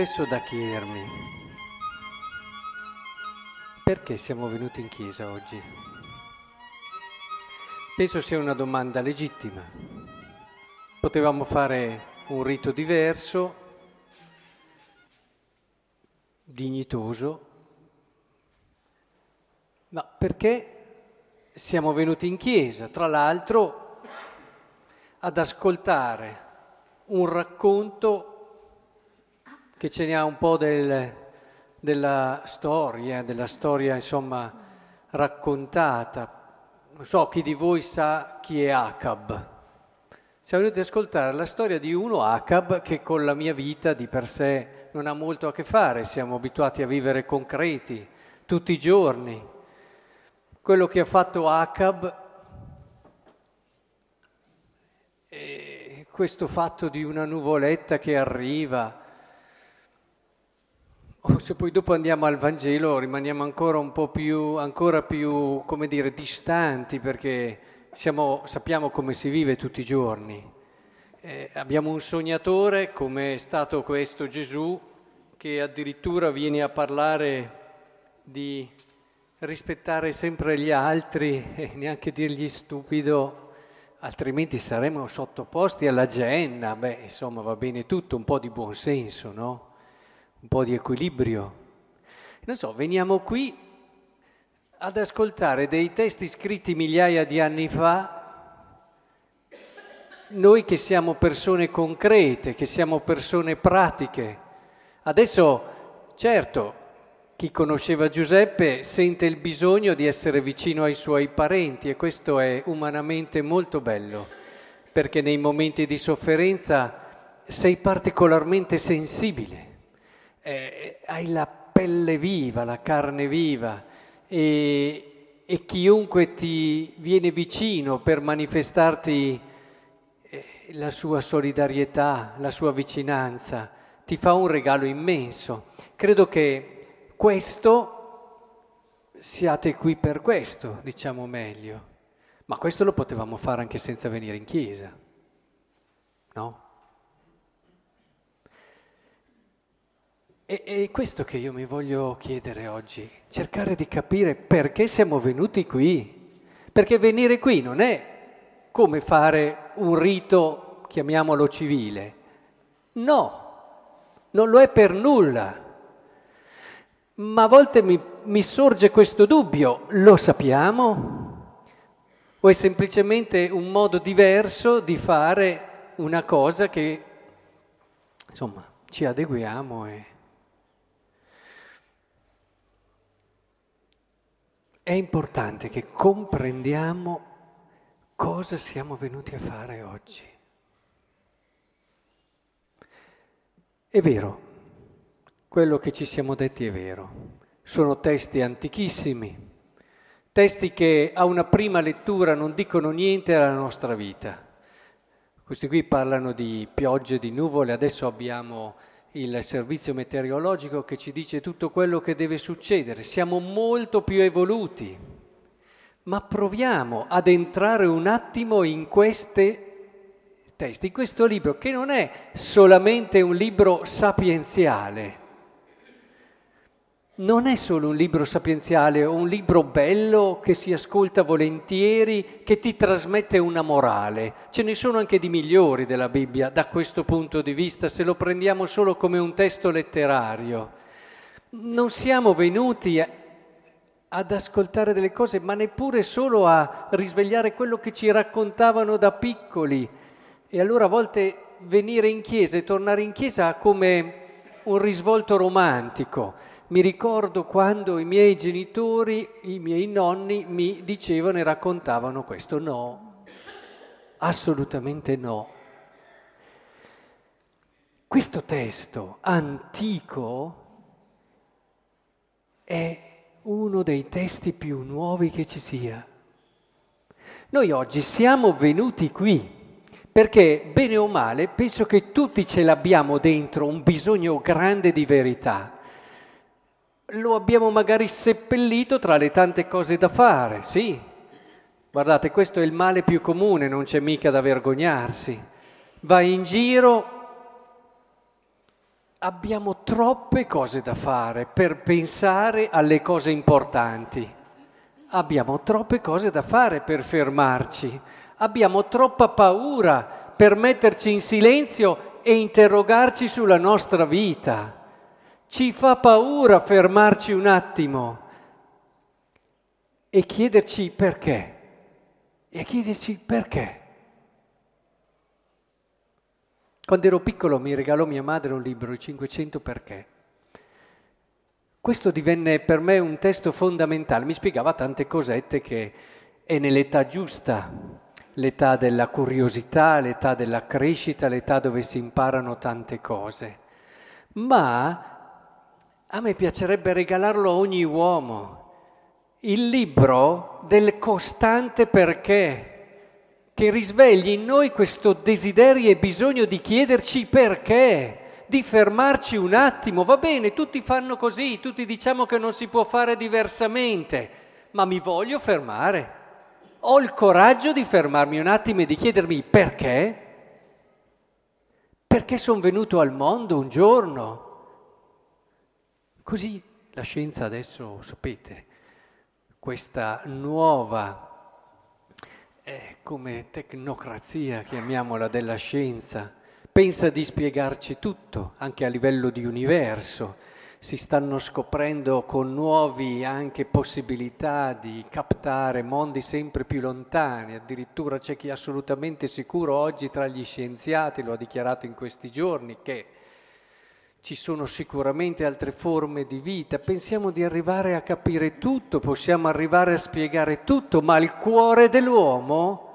spesso da chiedermi perché siamo venuti in chiesa oggi. Penso sia una domanda legittima. Potevamo fare un rito diverso, dignitoso, ma perché siamo venuti in chiesa, tra l'altro, ad ascoltare un racconto che ce ne ha un po' del, della storia, della storia insomma raccontata. Non so chi di voi sa chi è Acab. Siamo venuti ad ascoltare la storia di uno Acab che con la mia vita di per sé non ha molto a che fare, siamo abituati a vivere concreti tutti i giorni. Quello che ha fatto Acab è questo fatto di una nuvoletta che arriva, o se poi dopo andiamo al Vangelo rimaniamo ancora un po' più, ancora più come dire, distanti perché siamo, sappiamo come si vive tutti i giorni. Eh, abbiamo un sognatore come è stato questo Gesù che addirittura viene a parlare di rispettare sempre gli altri e neanche dirgli stupido, altrimenti saremmo sottoposti alla genna. Beh, insomma, va bene tutto, un po' di buonsenso, no? Un po' di equilibrio. Non so, veniamo qui ad ascoltare dei testi scritti migliaia di anni fa, noi che siamo persone concrete, che siamo persone pratiche. Adesso, certo, chi conosceva Giuseppe sente il bisogno di essere vicino ai suoi parenti e questo è umanamente molto bello, perché nei momenti di sofferenza sei particolarmente sensibile eh, hai la pelle viva, la carne viva e, e chiunque ti viene vicino per manifestarti eh, la sua solidarietà, la sua vicinanza, ti fa un regalo immenso. Credo che questo siate qui per questo, diciamo meglio. Ma questo lo potevamo fare anche senza venire in chiesa, no? E, è questo che io mi voglio chiedere oggi, cercare di capire perché siamo venuti qui. Perché venire qui non è come fare un rito, chiamiamolo civile. No, non lo è per nulla. Ma a volte mi, mi sorge questo dubbio, lo sappiamo? O è semplicemente un modo diverso di fare una cosa che, insomma, ci adeguiamo e... È importante che comprendiamo cosa siamo venuti a fare oggi. È vero, quello che ci siamo detti è vero. Sono testi antichissimi, testi che a una prima lettura non dicono niente alla nostra vita. Questi qui parlano di piogge, di nuvole, adesso abbiamo il servizio meteorologico che ci dice tutto quello che deve succedere. Siamo molto più evoluti, ma proviamo ad entrare un attimo in questi testi, in questo libro che non è solamente un libro sapienziale, non è solo un libro sapienziale un libro bello che si ascolta volentieri, che ti trasmette una morale. Ce ne sono anche di migliori della Bibbia da questo punto di vista, se lo prendiamo solo come un testo letterario. Non siamo venuti ad ascoltare delle cose, ma neppure solo a risvegliare quello che ci raccontavano da piccoli. E allora a volte venire in chiesa e tornare in chiesa ha come un risvolto romantico mi ricordo quando i miei genitori, i miei nonni mi dicevano e raccontavano questo. No, assolutamente no. Questo testo antico è uno dei testi più nuovi che ci sia. Noi oggi siamo venuti qui perché, bene o male, penso che tutti ce l'abbiamo dentro un bisogno grande di verità lo abbiamo magari seppellito tra le tante cose da fare, sì. Guardate, questo è il male più comune, non c'è mica da vergognarsi. Vai in giro abbiamo troppe cose da fare per pensare alle cose importanti. Abbiamo troppe cose da fare per fermarci. Abbiamo troppa paura per metterci in silenzio e interrogarci sulla nostra vita. Ci fa paura fermarci un attimo e chiederci perché. E chiederci perché. Quando ero piccolo mi regalò mia madre un libro, I 500 perché. Questo divenne per me un testo fondamentale, mi spiegava tante cosette che è nell'età giusta, l'età della curiosità, l'età della crescita, l'età dove si imparano tante cose. Ma a me piacerebbe regalarlo a ogni uomo, il libro del costante perché, che risvegli in noi questo desiderio e bisogno di chiederci perché, di fermarci un attimo. Va bene, tutti fanno così, tutti diciamo che non si può fare diversamente, ma mi voglio fermare. Ho il coraggio di fermarmi un attimo e di chiedermi perché? Perché sono venuto al mondo un giorno? Così la scienza adesso, sapete, questa nuova, eh, come tecnocrazia, chiamiamola, della scienza, pensa di spiegarci tutto, anche a livello di universo. Si stanno scoprendo con nuove anche possibilità di captare mondi sempre più lontani, addirittura c'è chi è assolutamente sicuro oggi tra gli scienziati, lo ha dichiarato in questi giorni, che ci sono sicuramente altre forme di vita, pensiamo di arrivare a capire tutto, possiamo arrivare a spiegare tutto, ma il cuore dell'uomo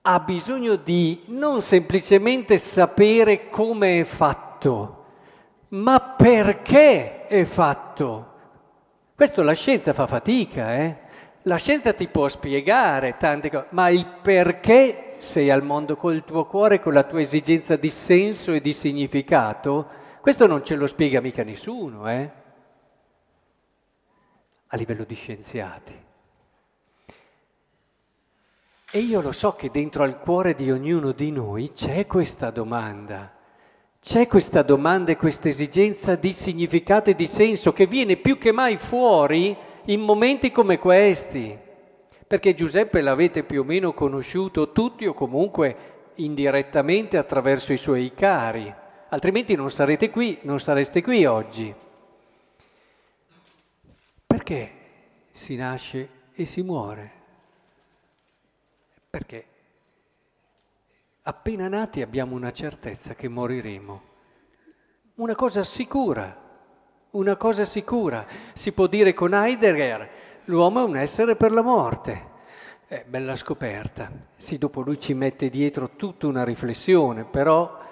ha bisogno di non semplicemente sapere come è fatto, ma perché è fatto. Questo la scienza fa fatica, eh? La scienza ti può spiegare tante cose, ma il perché sei al mondo col tuo cuore, con la tua esigenza di senso e di significato, questo non ce lo spiega mica nessuno, eh? A livello di scienziati. E io lo so che dentro al cuore di ognuno di noi c'è questa domanda. C'è questa domanda e questa esigenza di significato e di senso che viene più che mai fuori in momenti come questi. Perché Giuseppe l'avete più o meno conosciuto tutti o comunque indirettamente attraverso i suoi cari altrimenti non sarete qui, non sareste qui oggi. Perché si nasce e si muore? Perché appena nati abbiamo una certezza che moriremo. Una cosa sicura, una cosa sicura. Si può dire con Heidegger, l'uomo è un essere per la morte. Eh, bella scoperta. Sì, dopo lui ci mette dietro tutta una riflessione, però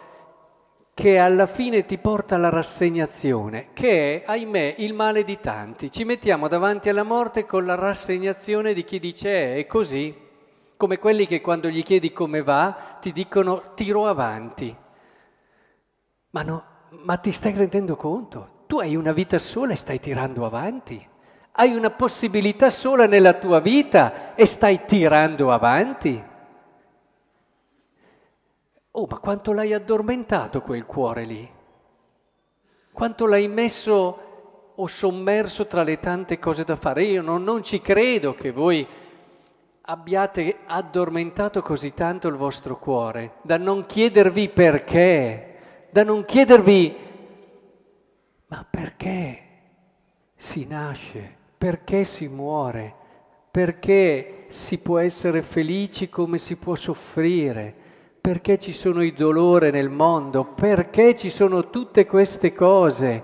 che alla fine ti porta alla rassegnazione, che è, ahimè, il male di tanti. Ci mettiamo davanti alla morte con la rassegnazione di chi dice è così, come quelli che quando gli chiedi come va ti dicono tiro avanti. Ma, no, ma ti stai rendendo conto? Tu hai una vita sola e stai tirando avanti. Hai una possibilità sola nella tua vita e stai tirando avanti. Oh, ma quanto l'hai addormentato quel cuore lì? Quanto l'hai messo o sommerso tra le tante cose da fare? Io non, non ci credo che voi abbiate addormentato così tanto il vostro cuore, da non chiedervi perché, da non chiedervi ma perché si nasce, perché si muore, perché si può essere felici come si può soffrire perché ci sono i dolori nel mondo, perché ci sono tutte queste cose.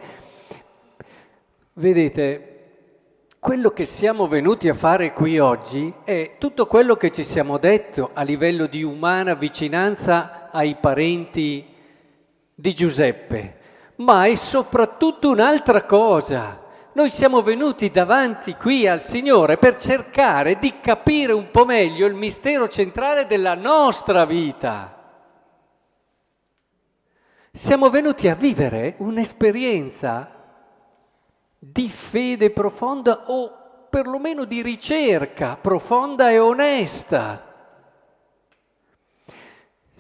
Vedete, quello che siamo venuti a fare qui oggi è tutto quello che ci siamo detto a livello di umana vicinanza ai parenti di Giuseppe, ma è soprattutto un'altra cosa. Noi siamo venuti davanti qui al Signore per cercare di capire un po' meglio il mistero centrale della nostra vita. Siamo venuti a vivere un'esperienza di fede profonda o perlomeno di ricerca profonda e onesta.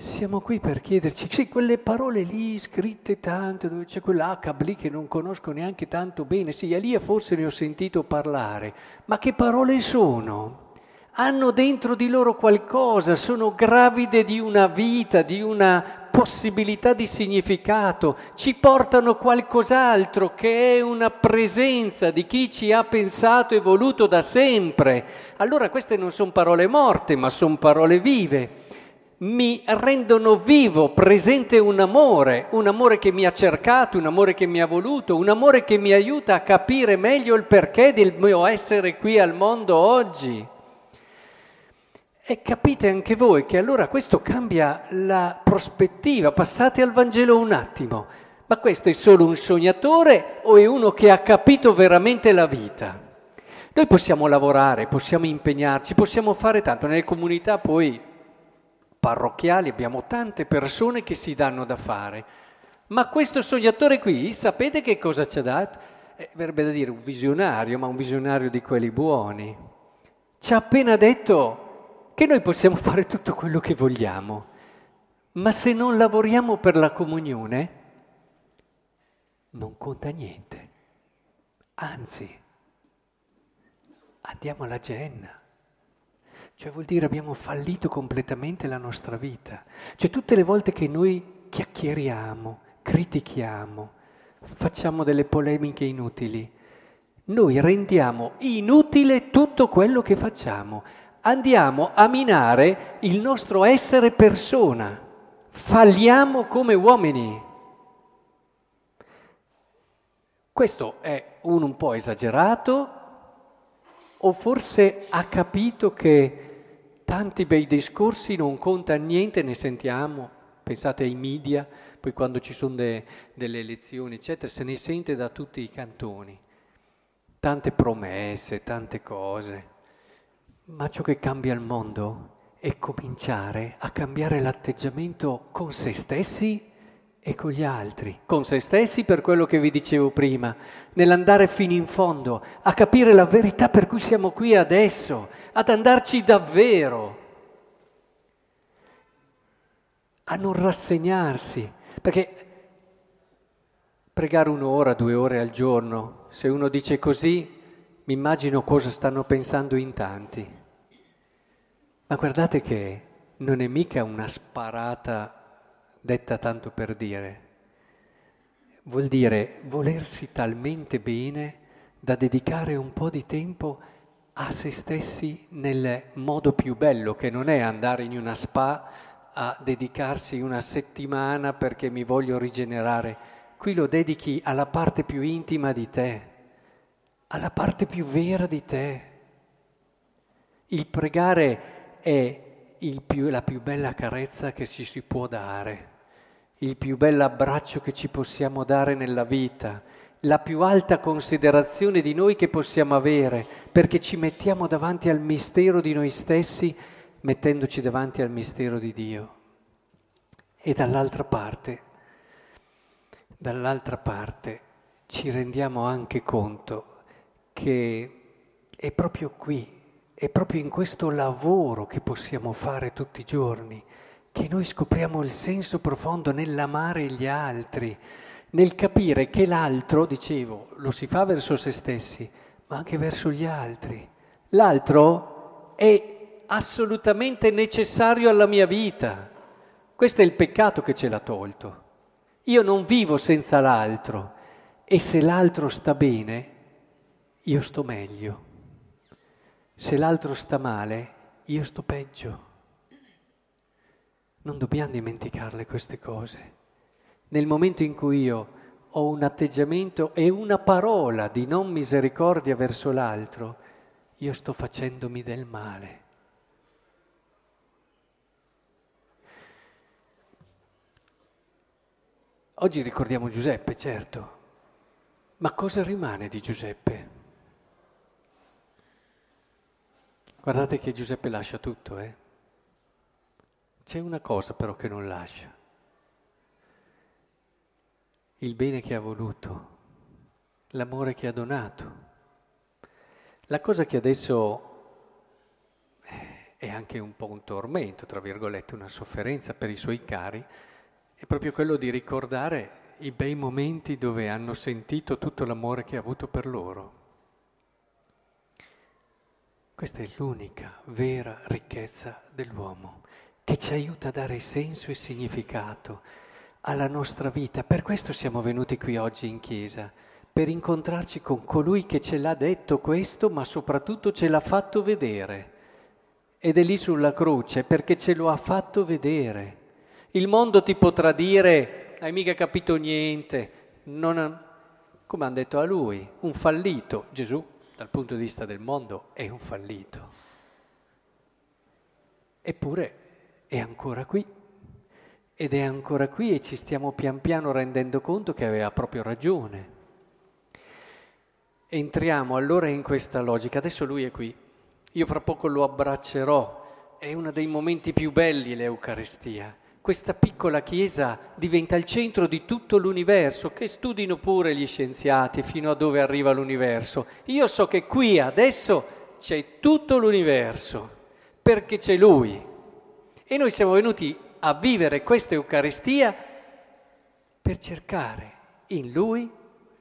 Siamo qui per chiederci, sì, quelle parole lì scritte tante, dove c'è quell'H lì che non conosco neanche tanto bene, sì, lì forse ne ho sentito parlare, ma che parole sono? Hanno dentro di loro qualcosa, sono gravide di una vita, di una possibilità di significato, ci portano qualcos'altro che è una presenza di chi ci ha pensato e voluto da sempre. Allora queste non sono parole morte, ma sono parole vive mi rendono vivo, presente un amore, un amore che mi ha cercato, un amore che mi ha voluto, un amore che mi aiuta a capire meglio il perché del mio essere qui al mondo oggi. E capite anche voi che allora questo cambia la prospettiva, passate al Vangelo un attimo, ma questo è solo un sognatore o è uno che ha capito veramente la vita? Noi possiamo lavorare, possiamo impegnarci, possiamo fare tanto, nelle comunità poi parrocchiali abbiamo tante persone che si danno da fare. Ma questo sognatore qui, sapete che cosa ci ha dato? Eh, verrebbe da dire un visionario, ma un visionario di quelli buoni. Ci ha appena detto che noi possiamo fare tutto quello che vogliamo, ma se non lavoriamo per la comunione, non conta niente. Anzi, andiamo alla genna. Cioè vuol dire abbiamo fallito completamente la nostra vita. Cioè tutte le volte che noi chiacchieriamo, critichiamo, facciamo delle polemiche inutili, noi rendiamo inutile tutto quello che facciamo. Andiamo a minare il nostro essere persona. Falliamo come uomini. Questo è un, un po' esagerato o forse ha capito che tanti bei discorsi, non conta niente, ne sentiamo, pensate ai media, poi quando ci sono de, delle elezioni, eccetera, se ne sente da tutti i cantoni. Tante promesse, tante cose. Ma ciò che cambia il mondo è cominciare a cambiare l'atteggiamento con se stessi e con gli altri, con se stessi per quello che vi dicevo prima, nell'andare fino in fondo, a capire la verità per cui siamo qui adesso, ad andarci davvero, a non rassegnarsi, perché pregare un'ora, due ore al giorno, se uno dice così, mi immagino cosa stanno pensando in tanti. Ma guardate che non è mica una sparata detta tanto per dire. Vuol dire volersi talmente bene da dedicare un po' di tempo a se stessi nel modo più bello, che non è andare in una spa a dedicarsi una settimana perché mi voglio rigenerare. Qui lo dedichi alla parte più intima di te, alla parte più vera di te. Il pregare è più, la più bella carezza che ci si può dare, il più bell'abbraccio che ci possiamo dare nella vita, la più alta considerazione di noi che possiamo avere, perché ci mettiamo davanti al mistero di noi stessi, mettendoci davanti al mistero di Dio. E dall'altra parte, dall'altra parte ci rendiamo anche conto che è proprio qui è proprio in questo lavoro che possiamo fare tutti i giorni che noi scopriamo il senso profondo nell'amare gli altri, nel capire che l'altro, dicevo, lo si fa verso se stessi, ma anche verso gli altri. L'altro è assolutamente necessario alla mia vita. Questo è il peccato che ce l'ha tolto. Io non vivo senza l'altro e se l'altro sta bene, io sto meglio. Se l'altro sta male, io sto peggio. Non dobbiamo dimenticarle queste cose. Nel momento in cui io ho un atteggiamento e una parola di non misericordia verso l'altro, io sto facendomi del male. Oggi ricordiamo Giuseppe, certo, ma cosa rimane di Giuseppe? Guardate che Giuseppe lascia tutto, eh? C'è una cosa però che non lascia. Il bene che ha voluto, l'amore che ha donato. La cosa che adesso eh, è anche un po' un tormento, tra virgolette, una sofferenza per i suoi cari, è proprio quello di ricordare i bei momenti dove hanno sentito tutto l'amore che ha avuto per loro. Questa è l'unica vera ricchezza dell'uomo, che ci aiuta a dare senso e significato alla nostra vita. Per questo siamo venuti qui oggi in chiesa, per incontrarci con colui che ce l'ha detto questo, ma soprattutto ce l'ha fatto vedere. Ed è lì sulla croce perché ce lo ha fatto vedere. Il mondo ti potrà dire, hai mica capito niente, non, come hanno detto a lui, un fallito. Gesù, dal punto di vista del mondo, è un fallito. Eppure è ancora qui ed è ancora qui e ci stiamo pian piano rendendo conto che aveva proprio ragione. Entriamo allora in questa logica, adesso lui è qui, io fra poco lo abbraccerò, è uno dei momenti più belli l'Eucaristia. Questa piccola chiesa diventa il centro di tutto l'universo, che studino pure gli scienziati fino a dove arriva l'universo. Io so che qui adesso c'è tutto l'universo, perché c'è Lui. E noi siamo venuti a vivere questa Eucaristia per cercare in Lui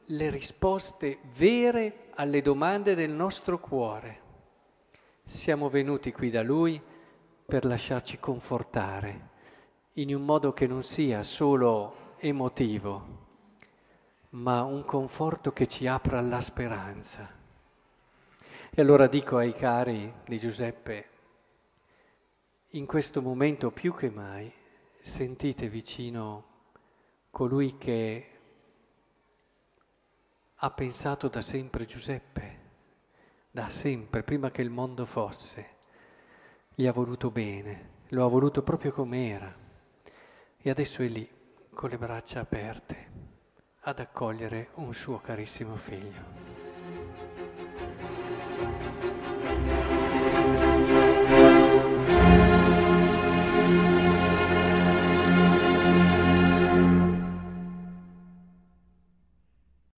le risposte vere alle domande del nostro cuore. Siamo venuti qui da Lui per lasciarci confortare in un modo che non sia solo emotivo, ma un conforto che ci apra alla speranza. E allora dico ai cari di Giuseppe, in questo momento più che mai sentite vicino colui che ha pensato da sempre Giuseppe, da sempre, prima che il mondo fosse, gli ha voluto bene, lo ha voluto proprio come era e adesso è lì con le braccia aperte ad accogliere un suo carissimo figlio.